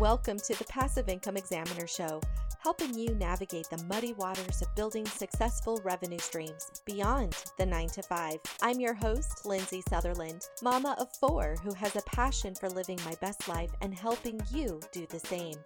Welcome to the Passive Income Examiner Show, helping you navigate the muddy waters of building successful revenue streams beyond the 9 to 5. I'm your host, Lindsay Sutherland, mama of four who has a passion for living my best life and helping you do the same.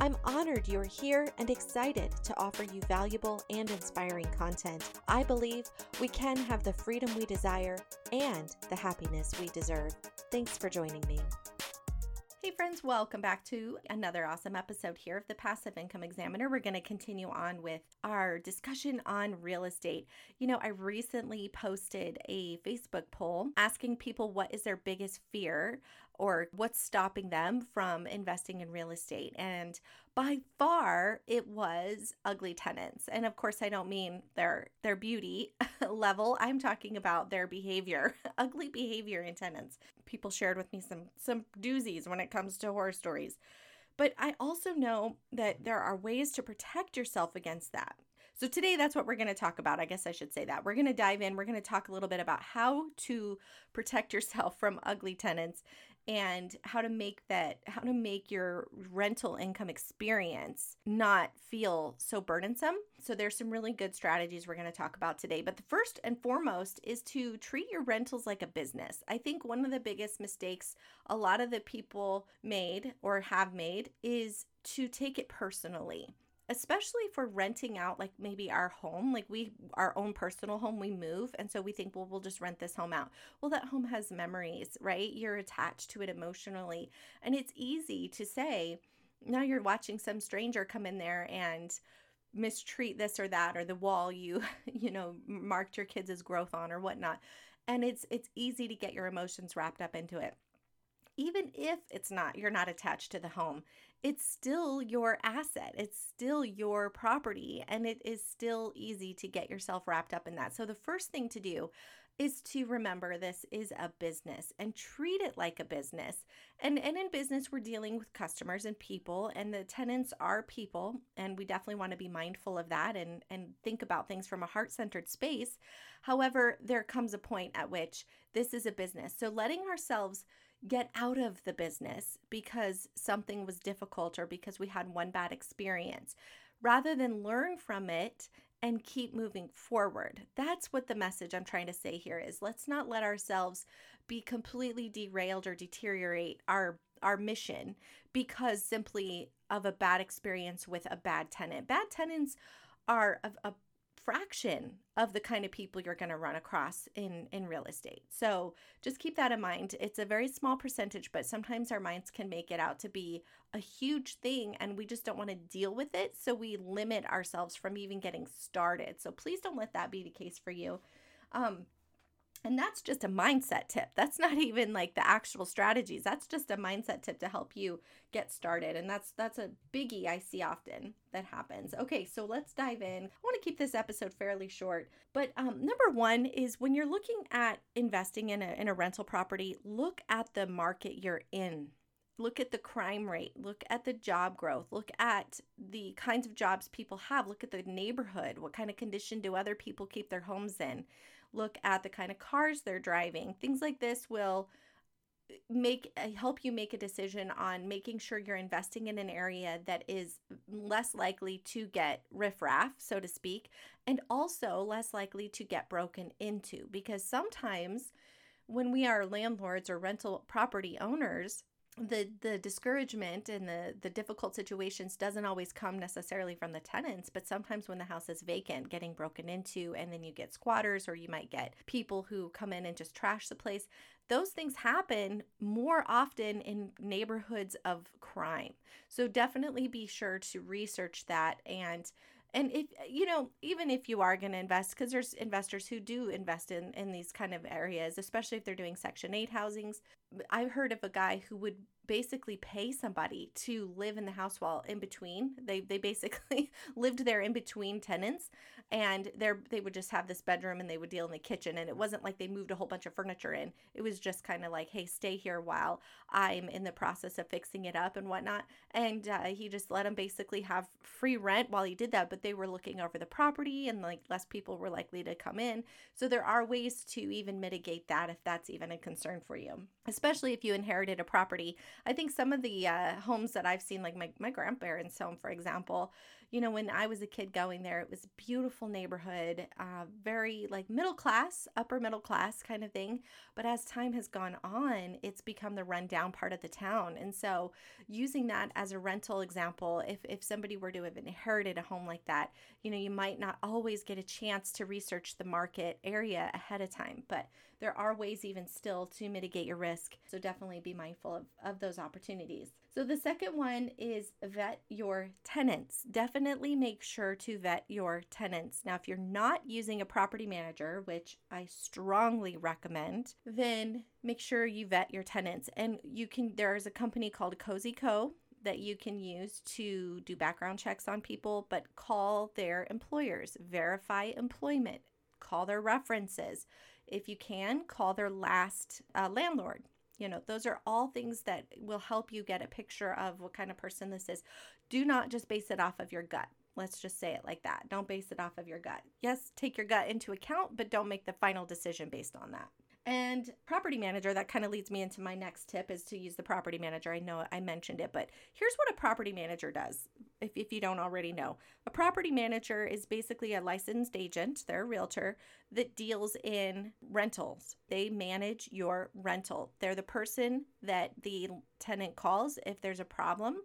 I'm honored you're here and excited to offer you valuable and inspiring content. I believe we can have the freedom we desire and the happiness we deserve. Thanks for joining me. Hey, friends, welcome back to another awesome episode here of the Passive Income Examiner. We're going to continue on with our discussion on real estate. You know, I recently posted a Facebook poll asking people what is their biggest fear or what's stopping them from investing in real estate. And by far it was ugly tenants. And of course I don't mean their their beauty level. I'm talking about their behavior. ugly behavior in tenants. People shared with me some some doozies when it comes to horror stories. But I also know that there are ways to protect yourself against that. So, today that's what we're going to talk about. I guess I should say that. We're going to dive in. We're going to talk a little bit about how to protect yourself from ugly tenants and how to make that how to make your rental income experience not feel so burdensome. So there's some really good strategies we're going to talk about today. But the first and foremost is to treat your rentals like a business. I think one of the biggest mistakes a lot of the people made or have made is to take it personally especially for renting out like maybe our home like we our own personal home we move and so we think well we'll just rent this home out. Well that home has memories right? You're attached to it emotionally and it's easy to say now you're watching some stranger come in there and mistreat this or that or the wall you you know marked your kids' as growth on or whatnot and it's it's easy to get your emotions wrapped up into it even if it's not you're not attached to the home it's still your asset. It's still your property, and it is still easy to get yourself wrapped up in that. So, the first thing to do is to remember this is a business and treat it like a business. And, and in business, we're dealing with customers and people, and the tenants are people, and we definitely want to be mindful of that and, and think about things from a heart centered space. However, there comes a point at which this is a business. So, letting ourselves get out of the business because something was difficult or because we had one bad experience rather than learn from it and keep moving forward. That's what the message I'm trying to say here is. Let's not let ourselves be completely derailed or deteriorate our our mission because simply of a bad experience with a bad tenant. Bad tenants are a, a fraction of the kind of people you're going to run across in in real estate. So just keep that in mind. It's a very small percentage, but sometimes our minds can make it out to be a huge thing and we just don't want to deal with it, so we limit ourselves from even getting started. So please don't let that be the case for you. Um, and that's just a mindset tip. That's not even like the actual strategies. That's just a mindset tip to help you get started. And that's that's a biggie I see often that happens. Okay, so let's dive in. I want to keep this episode fairly short. But um, number one is when you're looking at investing in a in a rental property, look at the market you're in look at the crime rate, look at the job growth, look at the kinds of jobs people have, look at the neighborhood, what kind of condition do other people keep their homes in look at the kind of cars they're driving. Things like this will make uh, help you make a decision on making sure you're investing in an area that is less likely to get riffraff, so to speak, and also less likely to get broken into because sometimes when we are landlords or rental property owners, the the discouragement and the the difficult situations doesn't always come necessarily from the tenants but sometimes when the house is vacant getting broken into and then you get squatters or you might get people who come in and just trash the place those things happen more often in neighborhoods of crime. So definitely be sure to research that and and if you know even if you are going to invest because there's investors who do invest in in these kind of areas especially if they're doing section 8 housings. I've heard of a guy who would basically pay somebody to live in the house while in between. They they basically lived there in between tenants and they they would just have this bedroom and they would deal in the kitchen and it wasn't like they moved a whole bunch of furniture in. It was just kind of like, hey, stay here while I'm in the process of fixing it up and whatnot. And uh, he just let them basically have free rent while he did that, but they were looking over the property and like less people were likely to come in. So there are ways to even mitigate that if that's even a concern for you, especially if you inherited a property I think some of the uh, homes that I've seen, like my, my grandparents' home, for example, you know, when I was a kid going there, it was a beautiful neighborhood, uh, very like middle class, upper middle class kind of thing. But as time has gone on, it's become the rundown part of the town. And so, using that as a rental example, if, if somebody were to have inherited a home like that, you know, you might not always get a chance to research the market area ahead of time. But there are ways, even still, to mitigate your risk. So, definitely be mindful of, of those opportunities. So, the second one is vet your tenants. Definitely make sure to vet your tenants. Now, if you're not using a property manager, which I strongly recommend, then make sure you vet your tenants. And you can, there's a company called Cozy Co that you can use to do background checks on people, but call their employers, verify employment, call their references. If you can, call their last uh, landlord you know, those are all things that will help you get a picture of what kind of person this is. Do not just base it off of your gut. Let's just say it like that. Don't base it off of your gut. Yes, take your gut into account, but don't make the final decision based on that. And property manager, that kind of leads me into my next tip is to use the property manager. I know I mentioned it, but here's what a property manager does, if, if you don't already know. A property manager is basically a licensed agent, they're a realtor, that deals in rentals. They manage your rental. They're the person that the tenant calls if there's a problem.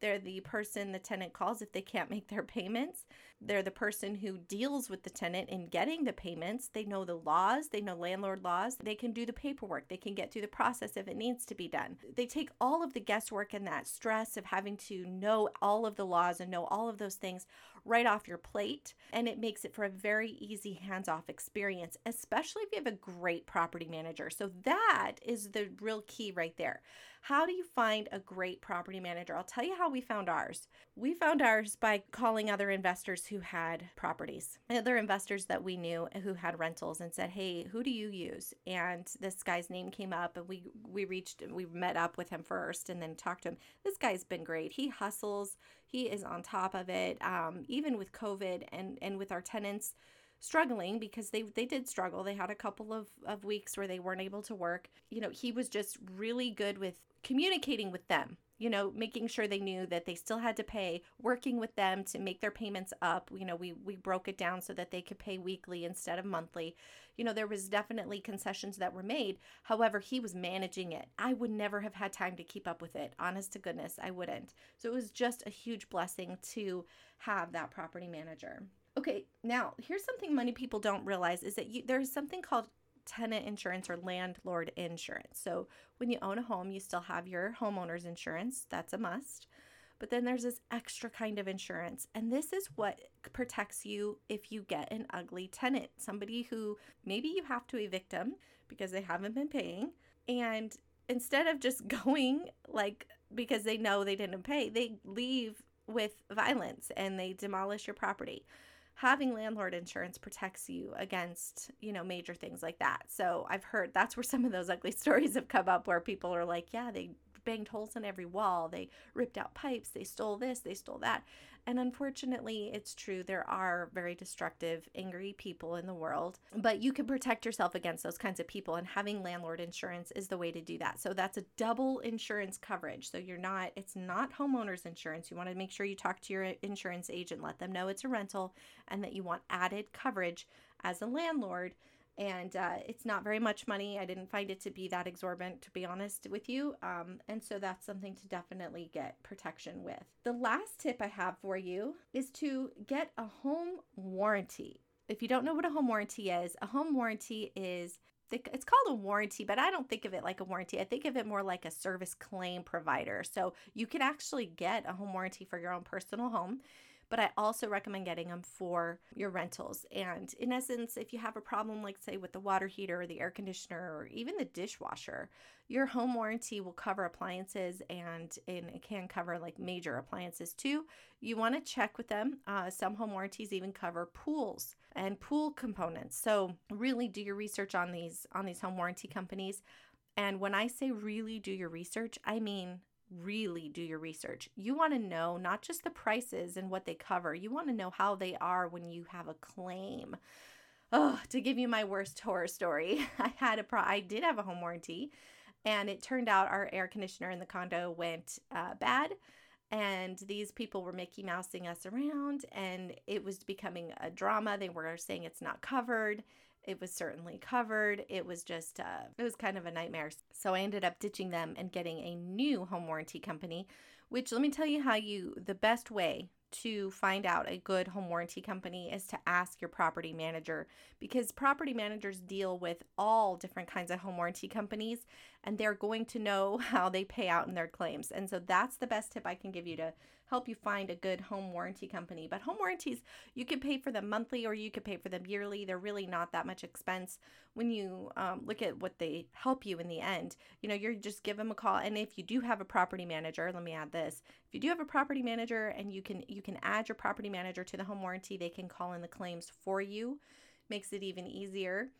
They're the person the tenant calls if they can't make their payments. They're the person who deals with the tenant in getting the payments. They know the laws, they know landlord laws. They can do the paperwork, they can get through the process if it needs to be done. They take all of the guesswork and that stress of having to know all of the laws and know all of those things right off your plate. And it makes it for a very easy hands off experience, especially if you have a great property manager. So that is the real key right there. How do you find a great property manager? I'll tell you how we found ours. We found ours by calling other investors who had properties, other investors that we knew who had rentals, and said, "Hey, who do you use?" And this guy's name came up, and we we reached, we met up with him first, and then talked to him. This guy's been great. He hustles. He is on top of it. Um, even with COVID and and with our tenants struggling because they they did struggle. They had a couple of, of weeks where they weren't able to work. You know, he was just really good with communicating with them you know making sure they knew that they still had to pay working with them to make their payments up. You know we we broke it down so that they could pay weekly instead of monthly. You know there was definitely concessions that were made. However he was managing it. I would never have had time to keep up with it. Honest to goodness i wouldn't. So it was just a huge blessing to have that property manager. Okay now here's something many people don't realize is that you, there's something called tenant insurance or landlord insurance. So when you own a home, you still have your homeowner's insurance. That's a must. But then there's this extra kind of insurance. And this is what protects you if you get an ugly tenant, somebody who maybe you have to evict them because they haven't been paying. And instead of just going like because they know they didn't pay, they leave with violence and they demolish your property having landlord insurance protects you against, you know, major things like that. So I've heard that's where some of those ugly stories have come up where people are like, yeah, they banged holes in every wall, they ripped out pipes, they stole this, they stole that. And unfortunately, it's true. There are very destructive, angry people in the world, but you can protect yourself against those kinds of people. And having landlord insurance is the way to do that. So that's a double insurance coverage. So you're not, it's not homeowners insurance. You want to make sure you talk to your insurance agent, let them know it's a rental, and that you want added coverage as a landlord and uh, it's not very much money. I didn't find it to be that exorbitant, to be honest with you. Um, and so that's something to definitely get protection with. The last tip I have for you is to get a home warranty. If you don't know what a home warranty is, a home warranty is it's called a warranty, but I don't think of it like a warranty. I think of it more like a service claim provider. So you can actually get a home warranty for your own personal home but I also recommend getting them for your rentals. And in essence, if you have a problem, like say with the water heater or the air conditioner or even the dishwasher, your home warranty will cover appliances and, and it can cover like major appliances too. You want to check with them. Uh, some home warranties even cover pools and pool components. So really do your research on these on these home warranty companies. And when I say really do your research, I mean really do your research. You want to know not just the prices and what they cover, you want to know how they are when you have a claim. Oh, to give you my worst horror story, I had a pro I did have a home warranty And it turned out our air conditioner in the condo went uh, bad and these people were Mickey Mousing us around, and it was becoming a drama. They were saying it's not covered. It was certainly covered. It was just, uh, it was kind of a nightmare. So I ended up ditching them and getting a new home warranty company, which let me tell you how you, the best way to find out a good home warranty company is to ask your property manager because property managers deal with all different kinds of home warranty companies and they're going to know how they pay out in their claims. And so that's the best tip I can give you to help you find a good home warranty company. But home warranties, you can pay for them monthly or you could pay for them yearly. They're really not that much expense when you um, look at what they help you in the end. You know, you're just give them a call. And if you do have a property manager, let me add this: if you do have a property manager and you can you can add your property manager to the home warranty, they can call in the claims for you. Makes it even easier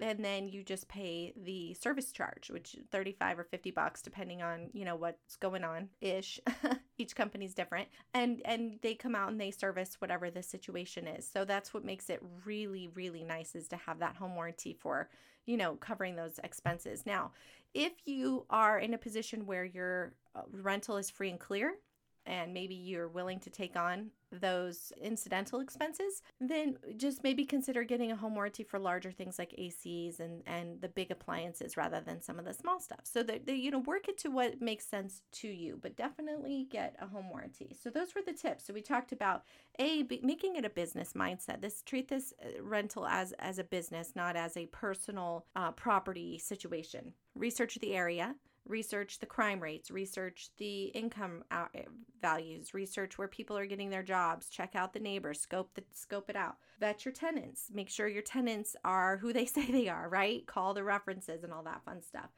and then you just pay the service charge which 35 or 50 bucks depending on you know what's going on ish each company's different and and they come out and they service whatever the situation is. So that's what makes it really really nice is to have that home warranty for you know covering those expenses. Now if you are in a position where your uh, rental is free and clear and maybe you're willing to take on those incidental expenses, then just maybe consider getting a home warranty for larger things like ACs and and the big appliances rather than some of the small stuff. So that you know work it to what makes sense to you, but definitely get a home warranty. So those were the tips. So we talked about a making it a business mindset. This treat this uh, rental as as a business, not as a personal uh, property situation. Research the area research the crime rates, research the income uh, values, research where people are getting their jobs, check out the neighbors, scope the scope it out. Vet your tenants. Make sure your tenants are who they say they are, right? Call the references and all that fun stuff.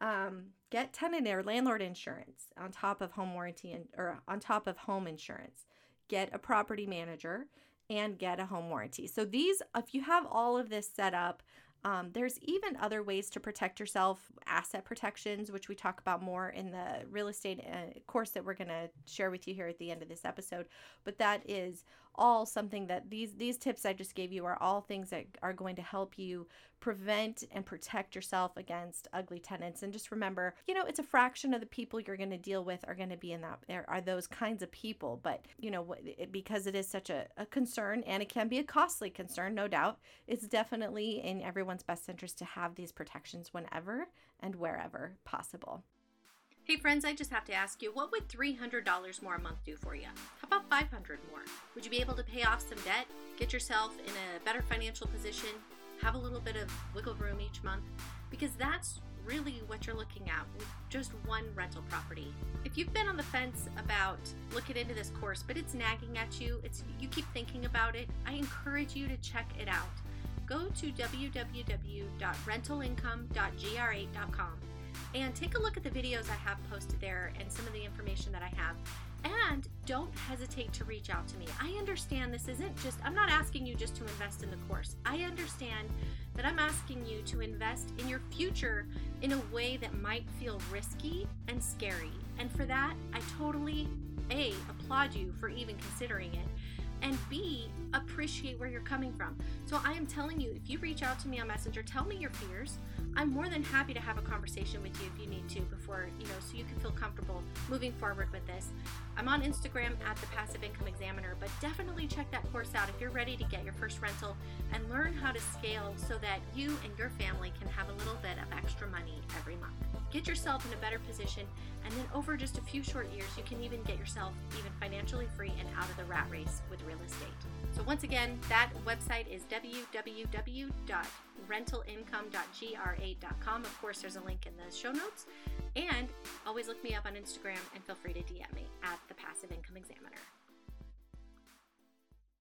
Um, get tenant or landlord insurance on top of home warranty and or on top of home insurance. Get a property manager and get a home warranty. So these if you have all of this set up, um, there's even other ways to protect yourself, asset protections, which we talk about more in the real estate uh, course that we're going to share with you here at the end of this episode. But that is all something that these these tips I just gave you are all things that are going to help you prevent and protect yourself against ugly tenants. And just remember, you know, it's a fraction of the people you're going to deal with are going to be in that there are those kinds of people. But you know, because it is such a, a concern and it can be a costly concern, no doubt, it's definitely in everyone's best interest to have these protections whenever and wherever possible. Hey friends, I just have to ask you, what would $300 more a month do for you? How about 500 more? Would you be able to pay off some debt, get yourself in a better financial position, have a little bit of wiggle room each month? Because that's really what you're looking at with just one rental property. If you've been on the fence about looking into this course, but it's nagging at you, it's you keep thinking about it, I encourage you to check it out. Go to www.rentalincome.gr8.com and take a look at the videos I have posted there and some of the information that I have. And don't hesitate to reach out to me. I understand this isn't just, I'm not asking you just to invest in the course. I understand that I'm asking you to invest in your future in a way that might feel risky and scary. And for that, I totally, A, applaud you for even considering it and B, appreciate where you're coming from. So I am telling you, if you reach out to me on Messenger, tell me your fears. I'm more than happy to have a conversation with you if you need to before, you know, so you can feel comfortable moving forward with this. I'm on Instagram at the Passive Income Examiner, but definitely check that course out if you're ready to get your first rental and learn how to scale so that you and your family can have a little bit of extra money every month. Get yourself in a better position, and then over just a few short years, you can even get yourself even financially free and out of the rat race with real estate. So, once again, that website is www.rentalincome.gr8.com. Of course, there's a link in the show notes. And always look me up on Instagram and feel free to DM me at the Passive Income Examiner.